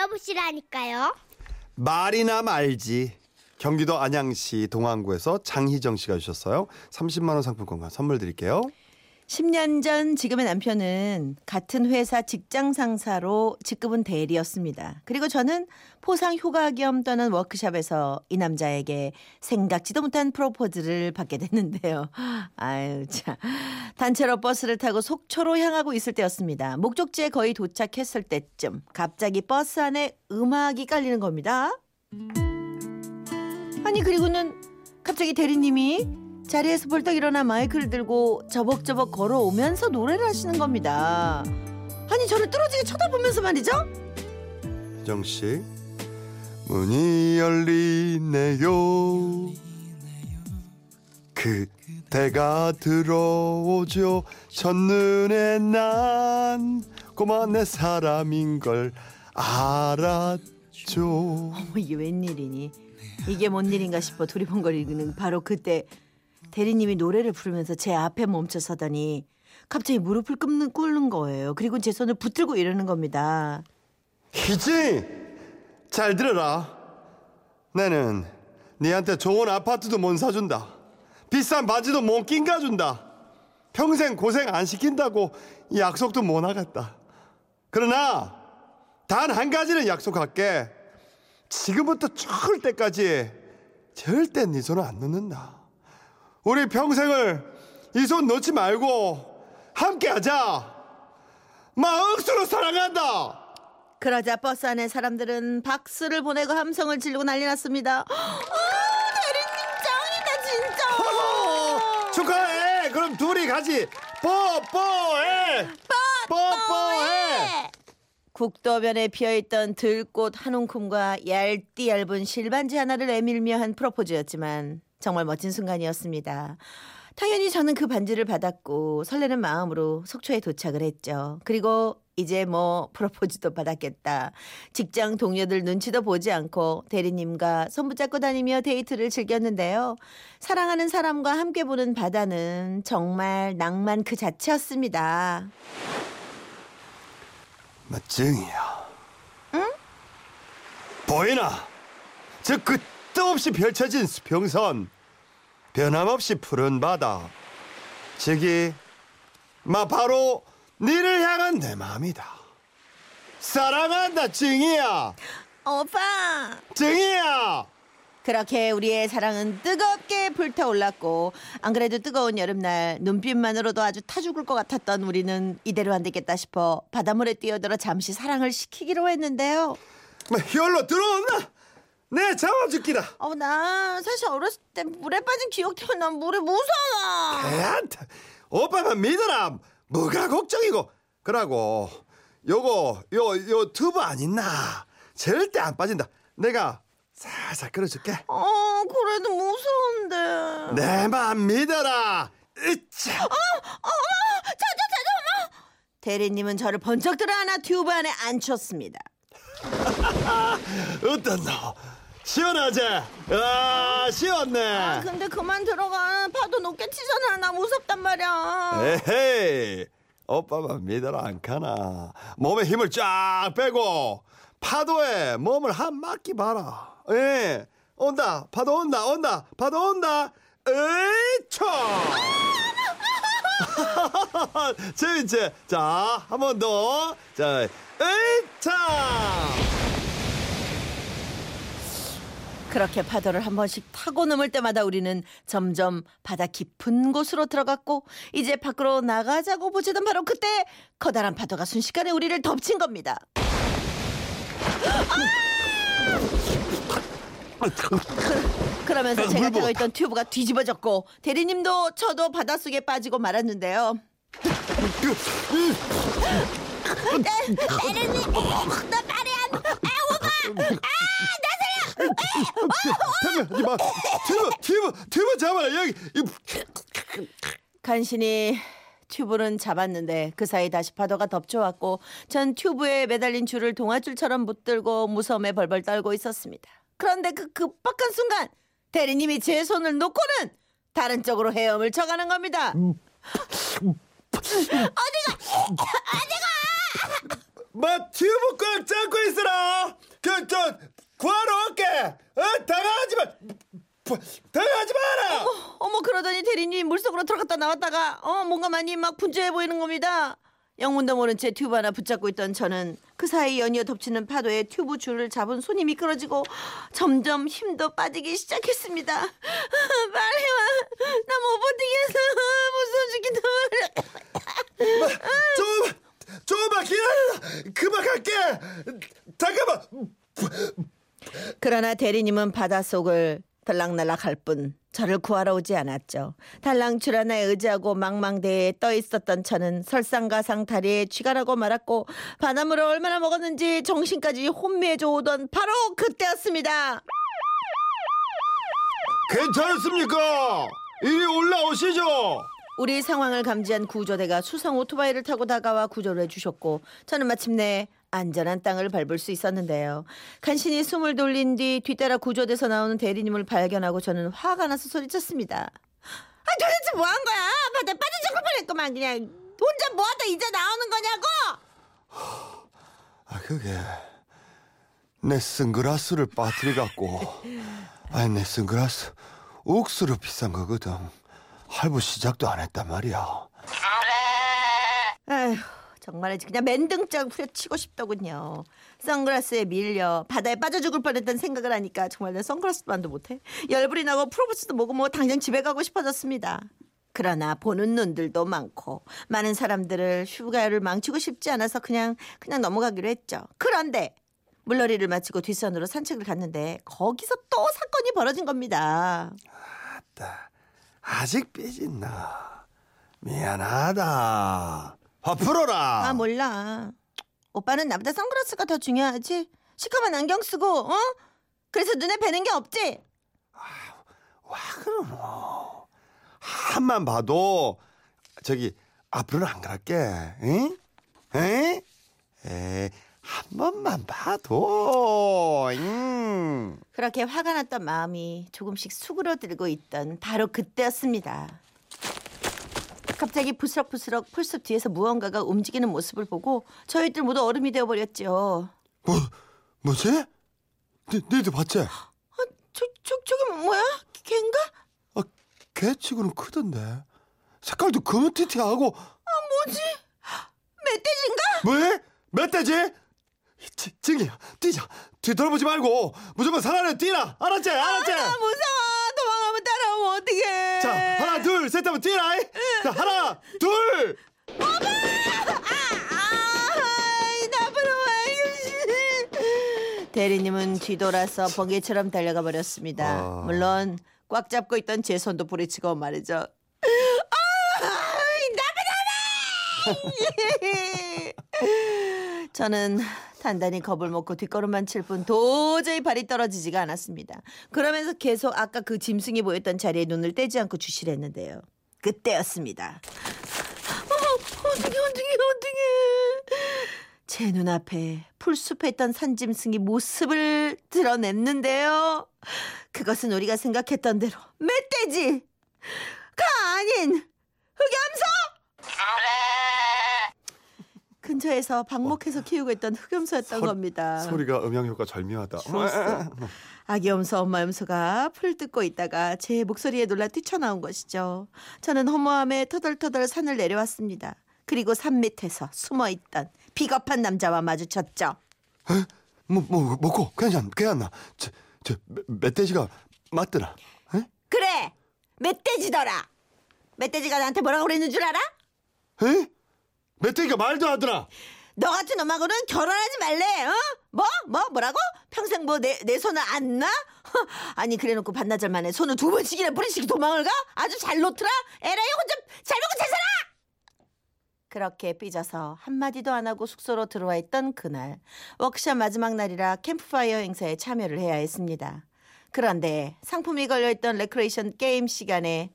들어보시라니까요. 말이나 말지. 경기도 안양시 동안구에서 장희정 씨가 주셨어요. 30만 원 상품권과 선물 드릴게요. 10년 전 지금의 남편은 같은 회사 직장 상사로 직급은 대리였습니다. 그리고 저는 포상 휴가 겸 떠난 워크숍에서 이 남자에게 생각지도 못한 프로포즈를 받게 됐는데요. 아유, 참. 단체로 버스를 타고 속초로 향하고 있을 때였습니다. 목적지에 거의 도착했을 때쯤 갑자기 버스 안에 음악이 깔리는 겁니다. 아니, 그리고는 갑자기 대리님이 자리에서 벌떡 일어나 마이크를 들고 저벅저벅 걸어오면서 노래를 하시는 겁니다. 아니 저를 뚫어지게 쳐다보면서 말이죠. 희정 씨. 문이 열리네요. 그대가 들어오죠. 첫눈에 난 꼬마 내 사람인 걸 알았죠. 어머 이게 웬일이니? 이게 뭔 일인가 싶어 두리번거리는 바로 그때 대리님이 노래를 부르면서 제 앞에 멈춰 서더니 갑자기 무릎을 꿇는, 꿇는 거예요. 그리고 제 손을 붙들고 이러는 겁니다. 희지 잘 들어라. 나는 니한테 좋은 아파트도 못 사준다. 비싼 바지도 못 낀가준다. 평생 고생 안 시킨다고 약속도 못 하겠다. 그러나 단 한 가지는 약속할게. 지금부터 죽을 때까지 절대 네 손을 안 놓는다 우리 평생을 이 손 놓지 말고 함께하자 마 억수로 사랑한다 그러자 버스 안에 사람들은 박수를 보내고 함성을 지르고 난리 났습니다. 아, 대리님 짱이다 진짜. 어, 축하해. 그럼 둘이 같이 뽀뽀해. 뽀뽀해. 국도변에 피어있던 들꽃 한 움큼과 얇디 얇은 실반지 하나를 내밀며 한 프로포즈였지만 정말 멋진 순간이었습니다. 당연히 저는 그 반지를 받았고 설레는 마음으로 속초에 도착을 했죠. 그리고 이제 뭐 프로포즈도 받았겠다. 직장 동료들 눈치도 보지 않고 대리님과 손 붙잡고 다니며 데이트를 즐겼는데요. 사랑하는 사람과 함께 보는 바다는 정말 낭만 그 자체였습니다. 멋쟁이야. 응? 보이나? 저 끝도 없이 펼쳐진 수평선. 변함없이 푸른 바다. 저기 마 바로 니를 향한 내 마음이다. 사랑한다 찡이야. 오빠! 찡이야. 그렇게 우리의 사랑은 뜨겁게 불타올랐고 안 그래도 뜨거운 여름날 눈빛만으로도 아주 타 죽을 것 같았던 우리는 이대로 안 되겠다 싶어 바닷물에 뛰어들어 잠시 사랑을 식히기로 했는데요. 뭐 혈로 들어온나? 내 잡아줄기다. 어, 나 사실 어렸을 때 물에 빠진 기억 때문에 난 물에 무서워. 애한테 오빠만 믿어라. 뭐가 걱정이고. 그러고 요거 요 요 튜브 안 있나? 절대 안 빠진다. 내가 살살 끌어줄게. 어, 그래도 무서운데. 내 맘 믿어라. 으차. 어머, 어머, 자자, 자자, 어머. 대리님은 저를 번쩍 들어 안아 튜브 안에 앉혔습니다. 어떤 너? 시원하지? 아 시원네. 아, 근데 그만 들어가. 파도 높게 치잖아. 나 무섭단 말이야. 에헤이. 오빠만 믿어라 안 카나. 몸에 힘을 쫙 빼고 파도에 몸을 한 맡기 봐라. 예. 온다. 파도 온다. 온다. 파도 온다. 에이초. 재밌지? 자, 한 번 더. 자, 에이차. 그렇게 파도를 한 번씩 타고 넘을 때마다 우리는 점점 바다 깊은 곳으로 들어갔고 이제 밖으로 나가자고 보지던 바로 그때 커다란 파도가 순식간에 우리를 덮친 겁니다. 그, 그러면서 제가. 들어 있던 튜브가 뒤집어졌고 대리님도 저도 바닷속에 빠지고 말았는데요. 대리님, 나 말이 안, 아 오빠, 하지 마. 튜브, 튜브, 튜브 잡아라. 여기. 이- 간신히 튜브는 잡았는데 그 사이 다시 파도가 덮쳐왔고 전 튜브에 매달린 줄을 동아줄처럼 붙들고 무서움에 벌벌 떨고 있었습니다. 그런데 그 급박한 순간 대리님이 제 손을 놓고는 다른 쪽으로 헤엄을 쳐가는 겁니다. 마 튜브 꽉 잡고 있으라. 그 저 구하러 올게. 어 당황하지 마. 당황하지 마라. 어머 그러더니 대리님이 나왔다가 어 뭔가 많이 막 분주해 보이는 겁니다. 영문도 모른 채 튜브 하나 붙잡고 있던 저는 그 사이 연이어 덮치는 파도에 튜브 줄을 잡은 손이 미끄러지고 점점 힘도 빠지기 시작했습니다. 빨리 와. 나 못 버티겠어. 무서워 죽겠다. 조금 조금만 기다려. 그만 갈게. 잠깐만. 그러나 대리님은 바닷속을 들락날락 할 뿐 저를 구하러 오지 않았죠. 달랑줄 하나에 의지하고 망망대해에 떠 있었던 저는 설상가상 다리에 쥐가라고 말았고 바닷물을 얼마나 먹었는지 정신까지 혼미해져 오던 바로 그때였습니다. 괜찮습니까? 이리 올라오시죠. 우리 상황을 감지한 구조대가 수성 오토바이를 타고 다가와 구조를 해주셨고 저는 마침내 안전한 땅을 밟을 수 있었는데요. 간신히 숨을 돌린 뒤 뒤따라 구조대에서 나오는 대리님을 발견하고 저는 화가 나서 소리쳤습니다. 아 도대체 뭐 한 거야? 바다에 빠져 죽을 뻔했구만 그냥 혼자 뭐하다 이제 나오는 거냐고? 아 그게 내 선글라스를 빠뜨려 갖고 아니 내 선글라스 옥수로 비싼 거거든 할부 시작도 안 했단 말이야 아휴 정말 그냥 맨등짝 후려치고 싶더군요. 선글라스에 밀려 바다에 빠져 죽을 뻔했던 생각을 하니까 정말 내 선글라스만도 못해. 열불이 나고 프로포즈도 뭐고 뭐 당장 집에 가고 싶어졌습니다. 그러나 보는 눈들도 많고 많은 사람들을 휴가를 망치고 싶지 않아서 그냥 그냥 넘어가기로 했죠. 그런데 물놀이를 마치고 뒷산으로 산책을 갔는데 거기서 또 사건이 벌어진 겁니다. 아따 아직 삐진나 미안하다 화 풀어라 아 몰라. 오빠는 나보다 선글라스가 더 중요하지. 시커먼 안경 쓰고 어? 그래서 눈에 뵈는 게 없지. 와 그러노 한만 봐도 저기 앞으로는 안 그럴게 응? 응? 에이 한 번만 봐도 응. 그렇게 화가 났던 마음이 조금씩 수그러들고 있던 바로 그때였습니다. 갑자기 부스럭부스럭 풀숲 뒤에서 무언가가 움직이는 모습을 보고 저희들 모두 얼음이 되어버렸죠. 뭐 뭐지? 니, 니도 봤지? 아, 저, 저, 저게 뭐야? 걘가? 아, 개치고는 크던데 색깔도 검은 티티하고 아, 뭐지? 멧돼지인가? 뭐해? 멧돼지? 지, 지금 뛰자 뒤돌아보지 말고 무조건 살아내 뛰라 알았지? 알았지? 아, 무서워. 도망가면 따라오면 어떡해. 자 하나 둘 셋 하면 뛰라 자 하나 둘 아, 나쁜 아이씨. 대리님은 뒤돌아서 번개처럼 달려가 버렸습니다. 아. 물론 꽉 잡고 있던 제 손도 부딪히고 말이죠. 아, 나쁜 아이! 저는 단단히 겁을 먹고 뒷걸음만 칠 뿐 도저히 발이 떨어지지가 않았습니다. 그러면서 계속 아까 그 짐승이 보였던 자리에 눈을 떼지 않고 주시를 했는데요. 그때였습니다. 어, 어떻게 어떻게 어떻게 제 눈앞에 풀숲에 있던 산짐승이 모습을 드러냈는데요. 그것은 우리가 생각했던 대로 멧돼지가 아닌 흑염소! 근처에서 방목해서 키우고 있던 흑염소였던 소- 겁니다. 소리가 음향 효과 절묘하다 좋았어. 아기 염소, 엄마 염소가 풀 뜯고 있다가 제 목소리에 놀라 뛰쳐나온 것이죠. 저는 허무함에 터덜터덜 산을 내려왔습니다. 그리고 산 밑에서 숨어 있던 비겁한 남자와 마주쳤죠. 뭐, 뭐 먹고 괜찮 괜찮나 저, 저 멧- 멧돼지가 맞더라 에? 그래! 멧돼지더라! 멧돼지가 나한테 뭐라고 그랬는 줄 알아? 에? 멧돼지가 말도 하더라 너 같은 놈하고는 결혼하지 말래, 어? 뭐? 뭐? 뭐라고? 평생 뭐 내 내 손을 안 놔? 허, 아니 그래놓고 반나절 만에 손을 두 번씩이나 뿌리치고 도망을 가? 아주 잘 놓더라? 에라이 혼자 잘 먹고 잘 살아! 그렇게 삐져서 한마디도 안 하고 숙소로 들어와 있던 그날 워크숍 마지막 날이라 캠프파이어 행사에 참여를 해야 했습니다. 그런데 상품이 걸려있던 레크레이션 게임 시간에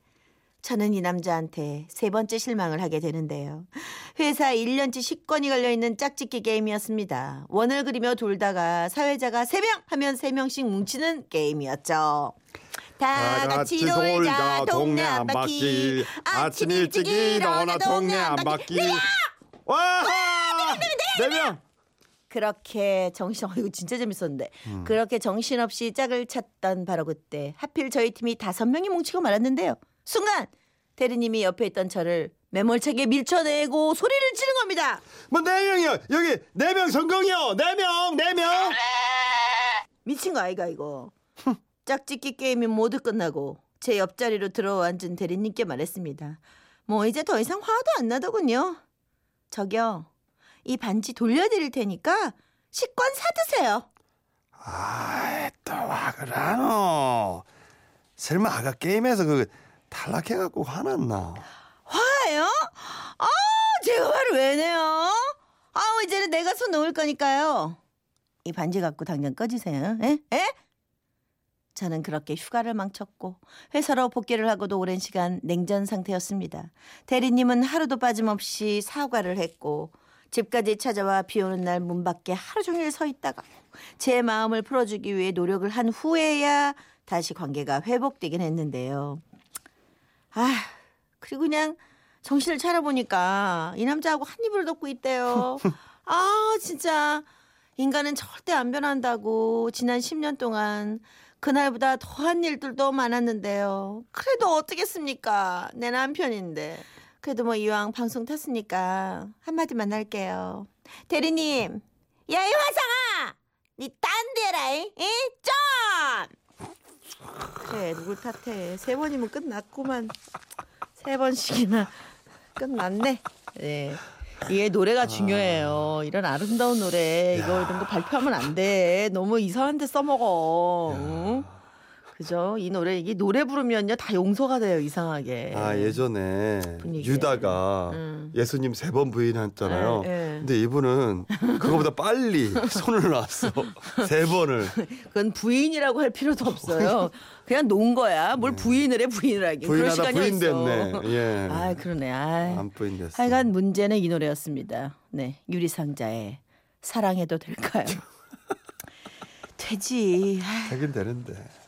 저는 이 남자한테 세 번째 실망을 하게 되는데요. 회사 1년치 식권이 걸려있는 짝짓기 게임이었습니다. 원을 그리며 돌다가 사회자가 3명 하면 3명씩 뭉치는 게임이었죠. 다 같이 놀자 동네 한 바퀴 아침 일찍 일어나 동네 한 바퀴 와! 네 명! 그렇게 정신 어 이거 진짜 재밌었는데 음. 그렇게 정신없이 짝을 찾던 바로 그때 하필 저희 팀이 다섯 명이 뭉치고 말았는데요. 순간 대리님이 옆에 있던 저를 매몰차게 밀쳐내고 소리를 지른 겁니다. 뭐 네 명이요. 여기 네 명 성공이요. 네 명, 네 명. 미친 거 아이가 이거. 짝짓기 게임이 모두 끝나고 제 옆자리로 들어와 앉은 대리님께 말했습니다. 뭐 이제 더 이상 화도 안 나더군요. 저기요. 이 반지 돌려드릴 테니까 식권 사드세요. 아이 또 와 그러노. 설마 아까 게임에서 그 탈락해갖고 화났나? 화요? 아, 제가 화를 왜 내요? 아, 이제는 내가 손 놓을 거니까요. 이 반지 갖고 당장 꺼지세요. 에? 에? 저는 그렇게 휴가를 망쳤고 회사로 복귀를 하고도 오랜 시간 냉전 상태였습니다. 대리님은 하루도 빠짐없이 사과를 했고 집까지 찾아와 비 오는 날 문 밖에 하루 종일 서 있다가 제 마음을 풀어주기 위해 노력을 한 후에야 다시 관계가 회복되긴 했는데요. 아, 그리고 그냥 정신을 차려보니까 이 남자하고 한 입을 덮고 있대요. 아, 진짜 인간은 절대 안 변한다고 지난 10년 동안 그날보다 더한 일들도 많았는데요. 그래도 어떻겠습니까? 내 남편인데. 그래도 뭐 이왕 방송 탔으니까 한마디만 할게요. 대리님, 야 이 화상아, 니 딴 데라잉, 이 좀. 그래 누굴 탓해? 세 번이면 끝났구만. 세 번씩이나 끝났네. 네. 이게 노래가 중요해요. 이런 아름다운 노래 이거 이런 거 발표하면 안 돼. 너무 이상한 데 써먹어. 응? 그죠? 이 노래 이게 노래 부르면요 다 용서가 돼요 이상하게. 아 예전에 분위기에. 유다가 음. 예수님 세 번 부인했잖아요. 예, 예. 근데 이분은 그거보다 빨리 손을 놨어. 세 번을. 그건 부인이라고 할 필요도 없어요. 그냥 논 거야. 뭘 부인을 해 부인을 하긴. 부인하다 시간이 부인 어딨어. 됐네. 예. 아 그러네. 아. 안 부인 됐어. 하여간 문제는 이 노래였습니다. 네, 유리상자의 사랑해도 될까요? 되지. 아, 되긴 되는데.